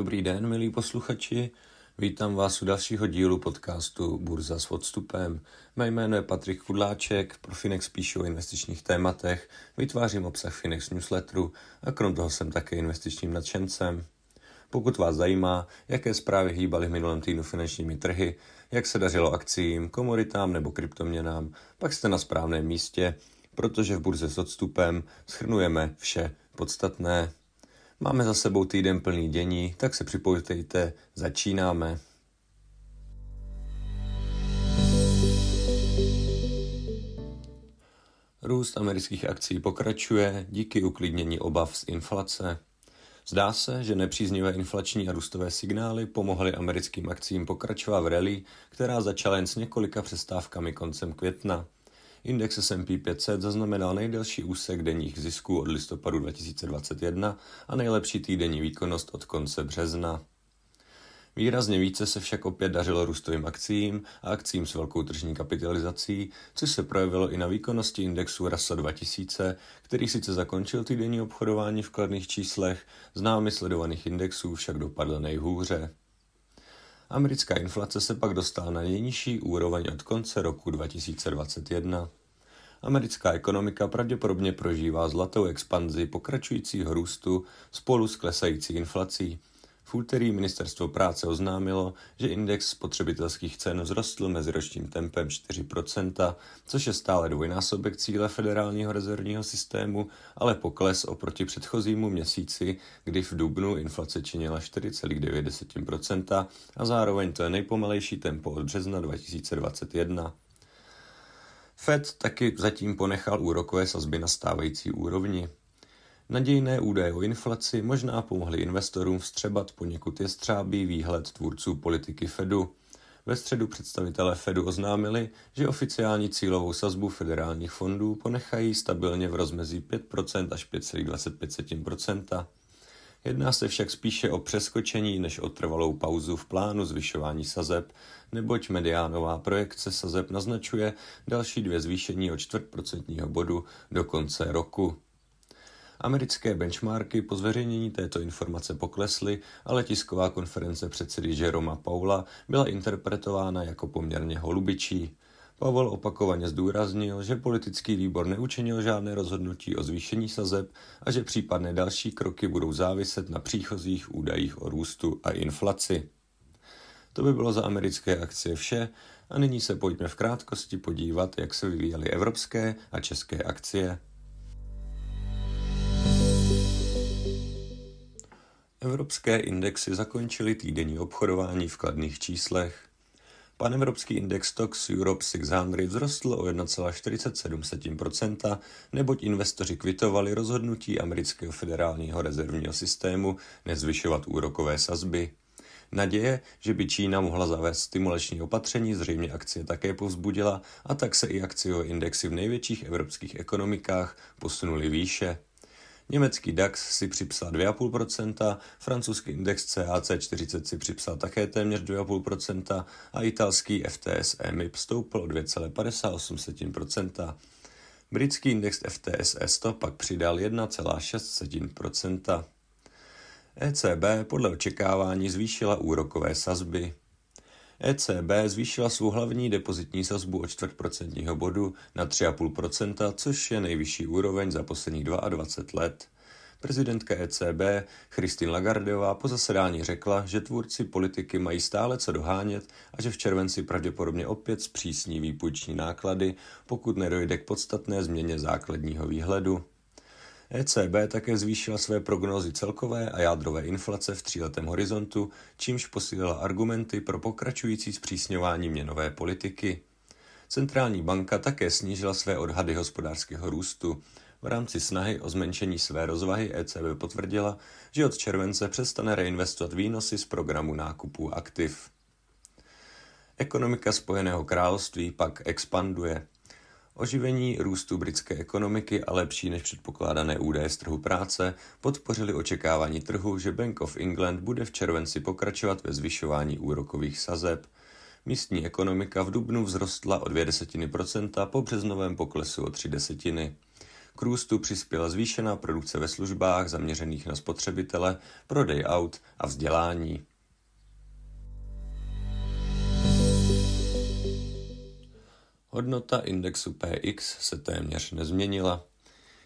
Dobrý den, milí posluchači. Vítám vás u dalšího dílu podcastu Burza s odstupem. Mé jméno je Patrik Kudláček, pro Finex píšu o investičních tématech, vytvářím obsah Finex newsletteru a krom toho jsem také investičním nadšencem. Pokud vás zajímá, jaké zprávy hýbaly v minulém týdnu finančními trhy, jak se dařilo akcím, komoditám nebo kryptoměnám, pak jste na správném místě, protože v burze s odstupem schrnujeme vše podstatné. Máme za sebou týden plný dění, tak se připojte, začínáme. Růst amerických akcí pokračuje díky uklidnění obav z inflace. Zdá se, že nepříznivé inflační a růstové signály pomohly americkým akcím pokračovat v rally, která začala jen s několika přestávkami koncem května. Index S&P 500 zaznamenal nejdelší úsek denních zisků od listopadu 2021 a nejlepší týdenní výkonnost od konce března. Výrazně více se však opět dařilo růstovým akcím a akcím s velkou tržní kapitalizací, což se projevilo i na výkonnosti indexu RASA 2000, který sice zakončil týdenní obchodování v kladných číslech, z námi sledovaných indexů však dopadl nejhůře. Americká inflace se pak dostala na nejnižší úroveň od konce roku 2021. Americká ekonomika pravděpodobně prožívá zlatou expanzi pokračujícího růstu spolu s klesající inflací, v úterý ministerstvo práce oznámilo, že index spotřebitelských cen vzrostl meziročním tempem 4%, což je stále dvojnásobek cíle federálního rezervního systému, ale pokles oproti předchozímu měsíci, kdy v dubnu inflace činila 4,9% a zároveň to je nejpomalejší tempo od března 2021. Fed taky zatím ponechal úrokové sazby na stávající úrovni. Nadějné údaje o inflaci možná pomohly investorům vstřebat poněkud jestřábý výhled tvůrců politiky Fedu. Ve středu představitelé Fedu oznámili, že oficiální cílovou sazbu federálních fondů ponechají stabilně v rozmezí 5% až 5,25%. Jedná se však spíše o přeskočení než o trvalou pauzu v plánu zvyšování sazeb, neboť mediánová projekce sazeb naznačuje další dvě zvýšení o čtvrtprocentního bodu do konce roku. Americké benchmarky po zveřejnění této informace poklesly, ale tisková konference předsedy Jeroma Paula byla interpretována jako poměrně holubičí. Pavel opakovaně zdůraznil, že politický výbor neučinil žádné rozhodnutí o zvýšení sazeb a že případné další kroky budou záviset na příchozích údajích o růstu a inflaci. To by bylo za americké akcie vše a nyní se pojďme v krátkosti podívat, jak se vyvíjely evropské a české akcie. Evropské indexy zakončily týdenní obchodování v kladných číslech. Panevropský index Stox Europe 600 vzrostl o 1,47%, neboť investoři kvitovali rozhodnutí amerického federálního rezervního systému nezvyšovat úrokové sazby. Naděje, že by Čína mohla zavést stimulační opatření, zřejmě akcie také povzbudila a tak se i akciové indexy v největších evropských ekonomikách posunuly výše. Německý DAX si připsal 2,5%, francouzský index CAC 40 si připsal také téměř 2,5% a italský FTSE MIP stoupl o 2,58%. Britský index FTSE 100 pak přidal 1,6%. ECB podle očekávání zvýšila úrokové sazby. ECB zvýšila svou hlavní depozitní sazbu o čtvrtprocentního bodu na 3,5%, což je nejvyšší úroveň za posledních 22 let. Prezidentka ECB Christine Lagardeová po zasedání řekla, že tvůrci politiky mají stále co dohánět a že v červenci pravděpodobně opět zpřísní výpůjční náklady, pokud nedojde k podstatné změně základního výhledu. ECB také zvýšila své prognózy celkové a jádrové inflace v tříletém horizontu, čímž posílila argumenty pro pokračující zpřísňování měnové politiky. Centrální banka také snížila své odhady hospodářského růstu. V rámci snahy o zmenšení své rozvahy ECB potvrdila, že od července přestane reinvestovat výnosy z programu nákupů aktiv. Ekonomika Spojeného království pak expanduje. Oživení růstu britské ekonomiky a lepší než předpokládané údaje z trhu práce podpořili očekávání trhu, že Bank of England bude v červenci pokračovat ve zvyšování úrokových sazeb. Místní ekonomika v dubnu vzrostla o 2 desetiny procenta po březnovém poklesu o 3 desetiny. K růstu přispěla zvýšená produkce ve službách zaměřených na spotřebitele, prodej aut a vzdělání. Hodnota indexu PX se téměř nezměnila.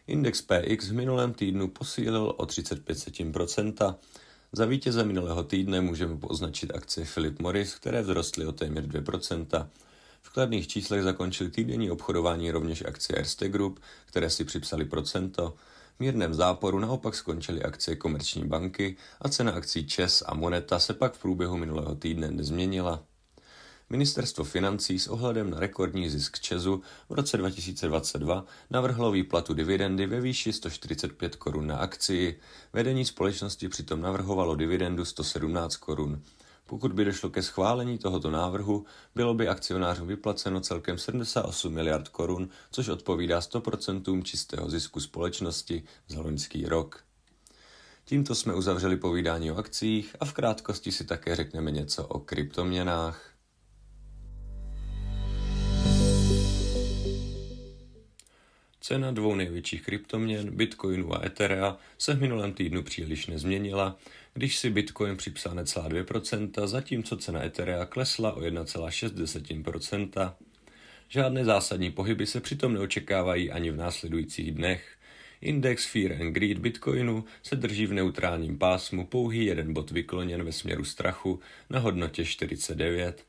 Index PX v minulém týdnu posílil o 35%. Za vítěze minulého týdne můžeme označit akcie Philip Morris, které vzrostly o téměř 2%. V kladných číslech zakončili týdenní obchodování rovněž akcie Erste Group, které si připsali procento. V mírném záporu naopak skončily akcie Komerční banky a cena akcí ČES a Moneta se pak v průběhu minulého týdne nezměnila. Ministerstvo financí s ohledem na rekordní zisk Česu v roce 2022 navrhlo výplatu dividendy ve výši 145 korun na akcii. Vedení společnosti přitom navrhovalo dividendu 117 korun. Pokud by došlo ke schválení tohoto návrhu, bylo by akcionářům vyplaceno celkem 78 miliard korun, což odpovídá 100% čistého zisku společnosti za loňský rok. Tímto jsme uzavřeli povídání o akcích a v krátkosti si také řekneme něco o kryptoměnách. Cena dvou největších kryptoměn, Bitcoinu a Etherea, se v minulém týdnu příliš nezměnila, když si Bitcoin připsal necelá 2%, zatímco cena Etherea klesla o 1,6%. Žádné zásadní pohyby se přitom neočekávají ani v následujících dnech. Index Fear and Greed Bitcoinu se drží v neutrálním pásmu pouhý jeden bod vykloněn ve směru strachu na hodnotě 49.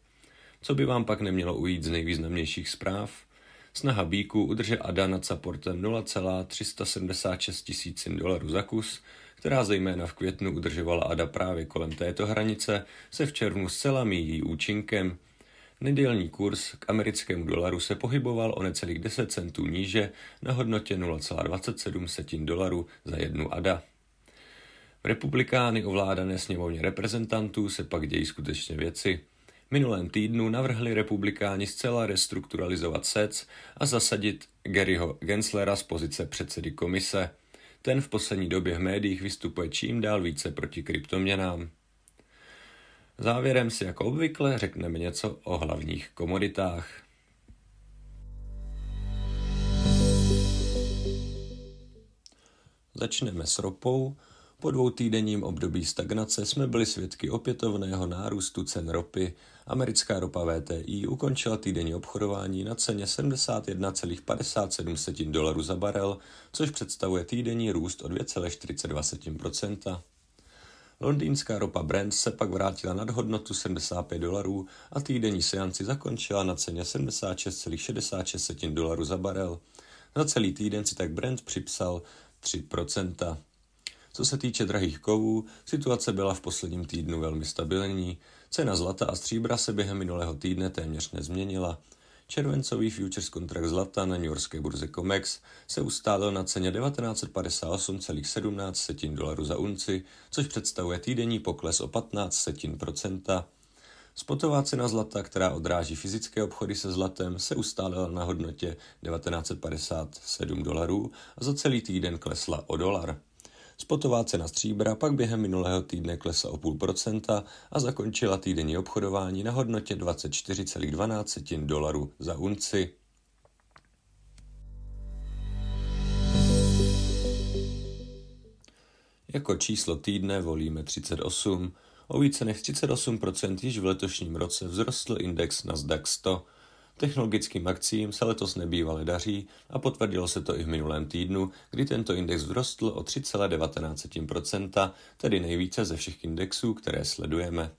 Co by vám pak nemělo ujít z nejvýznamnějších zpráv? Snaha Bíku udržet ADA nad supportem 0,376 tisíc dolarů za kus, která zejména v květnu udržovala ADA právě kolem této hranice, se v červnu zcela míjí účinkem. Nedělní kurz k americkému dolaru se pohyboval o necelých 10 centů níže na hodnotě 0,27 setin dolarů za jednu ADA. V republikány ovládané sněmovně reprezentantů se pak dějí skutečně věci minulém týdnu navrhli republikáni zcela restrukturalizovat SEC a zasadit Garyho Genslera z pozice předsedy komise. Ten v poslední době v médiích vystupuje čím dál více proti kryptoměnám. Závěrem si jako obvykle řekneme něco o hlavních komoditách. Začneme s ropou, po dvou týdenním období stagnace jsme byli svědky opětovného nárůstu cen ropy. Americká ropa VTI ukončila týdenní obchodování na ceně 71,57 dolarů za barel, což představuje týdenní růst o 2,42% Londýnská ropa Brent se pak vrátila nad hodnotu 75 dolarů a týdenní seanci zakončila na ceně 76,66 dolarů za barel. Za celý týden si tak Brent připsal 3 co se týče drahých kovů, situace byla v posledním týdnu velmi stabilní. Cena zlata a stříbra se během minulého týdne téměř nezměnila. Červencový futures kontrakt zlata na New Yorkské burze COMEX se ustálil na ceně 1958,17 setin dolarů za unci, což představuje týdenní pokles o 15 setin procenta. Spotová cena zlata, která odráží fyzické obchody se zlatem, se ustálila na hodnotě 1957 dolarů a za celý týden klesla o dolar. Spotová cena stříbra pak během minulého týdne klesla o půl procenta a zakončila týdenní obchodování na hodnotě 24,12 dolarů za unci. Jako číslo týdne volíme 38. O více než 38% již v letošním roce vzrostl index Nasdaq 100, Technologickým akcím se letos nebývale daří a potvrdilo se to i v minulém týdnu, kdy tento index vzrostl o 3,19%, tedy nejvíce ze všech indexů, které sledujeme.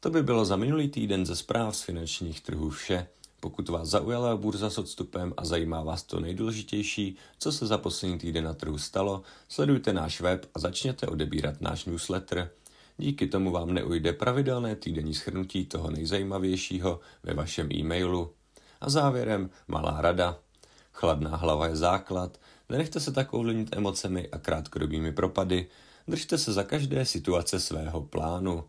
To by bylo za minulý týden ze zpráv z finančních trhů vše. Pokud vás zaujala burza s odstupem a zajímá vás to nejdůležitější, co se za poslední týden na trhu stalo, sledujte náš web a začněte odebírat náš newsletter – Díky tomu vám neujde pravidelné týdenní schrnutí toho nejzajímavějšího ve vašem e-mailu. A závěrem malá rada. Chladná hlava je základ, nenechte se tak ovlivnit emocemi a krátkodobými propady, držte se za každé situace svého plánu.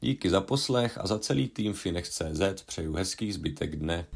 Díky za poslech a za celý tým Finex.cz přeju hezký zbytek dne.